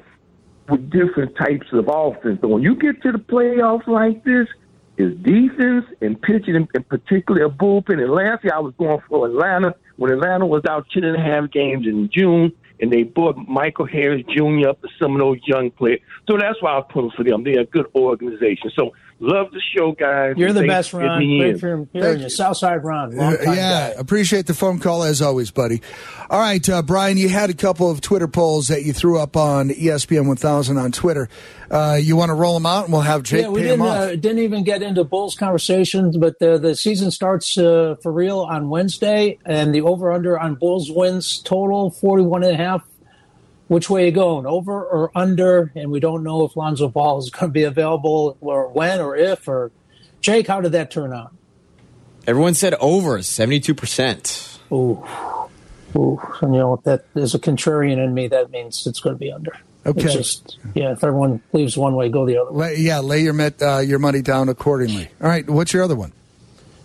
Speaker 10: with different types of offense. But when you get to the playoffs like this, is defense and pitching, and particularly a bullpen. And last year I was going for Atlanta when Atlanta was out ten and a half games in June, and they brought Michael Harris Jr. up to some of those young players. So that's why I put for them. They're a good organization. So love the show, guys.
Speaker 3: You're the
Speaker 10: Thanks
Speaker 3: best, Ron.
Speaker 10: me
Speaker 3: Great
Speaker 10: in.
Speaker 3: for hearing you. Southside Ron. Long time
Speaker 2: Uh, yeah,
Speaker 3: guy.
Speaker 2: appreciate the phone call as always, buddy. All right, uh, Brian, you had a couple of Twitter polls that you threw up on ESPN 1000 on Twitter. Uh, you want to roll them out, and we'll have Jake
Speaker 3: yeah, we
Speaker 2: pay them
Speaker 3: didn't
Speaker 2: off.
Speaker 3: uh, didn't even get into Bulls conversations, but the the season starts uh, for real on Wednesday, and the over under on Bulls wins total 41 and a half. Which way you going, over or under? And we don't know if Lonzo Ball is going to be available or when or if. Or Jake, how did that turn out?
Speaker 8: Everyone said over, 72%.
Speaker 3: Ooh, ooh, and you know that there's a contrarian in me. That means it's going to be under.
Speaker 2: Okay.
Speaker 3: It's just yeah. If everyone leaves one way, go the other. way.
Speaker 2: Lay, yeah, lay your met, uh, your money down accordingly. All right, what's your other one?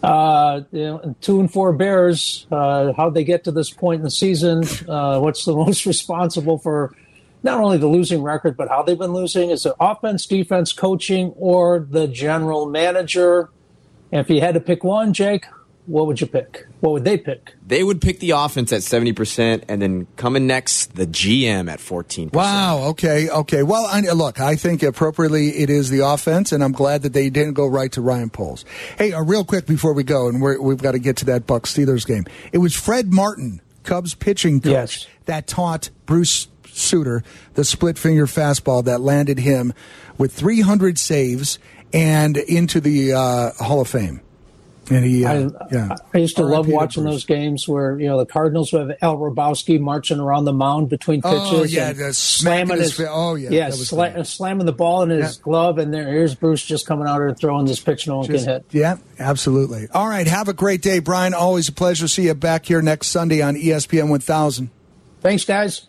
Speaker 3: Uh, you know, two and four Bears. Uh, how'd they get to this point in the season? Uh, what's the most responsible for not only the losing record, but how they've been losing? Is it offense, defense, coaching, or the general manager? And if you had to pick one, Jake, what would you pick? What would they pick?
Speaker 8: They would pick the offense at 70%, and then coming next, the GM at 14%.
Speaker 2: Wow. Okay. Okay. Well, I, look, I think appropriately it is the offense, and I'm glad that they didn't go right to Ryan Poles. Hey, uh, real quick before we go, and we're, we've got to get to that Buck Steelers game. It was Fred Martin, Cubs pitching coach,
Speaker 3: Yes.
Speaker 2: that taught Bruce Sutter the split finger fastball that landed him with 300 saves and into the uh, Hall of Fame. And he, uh,
Speaker 3: I,
Speaker 2: yeah.
Speaker 3: I used to love
Speaker 2: R.I.P.
Speaker 3: watching
Speaker 2: Bruce.
Speaker 3: those games where you know the Cardinals would have Al Hrabosky marching around the mound between pitches.
Speaker 2: Oh, yeah,
Speaker 3: and slamming
Speaker 2: his
Speaker 3: his,
Speaker 2: oh, yeah,
Speaker 3: yeah, sla- slamming the ball in his
Speaker 2: Yeah.
Speaker 3: glove, and there here's Bruce just coming out and throwing this pitch no one
Speaker 2: Just-
Speaker 3: can hit.
Speaker 2: Yeah, absolutely. All right, have a great day, Brian. Always a pleasure. See you back here next Sunday on ESPN 1000.
Speaker 3: Thanks, guys.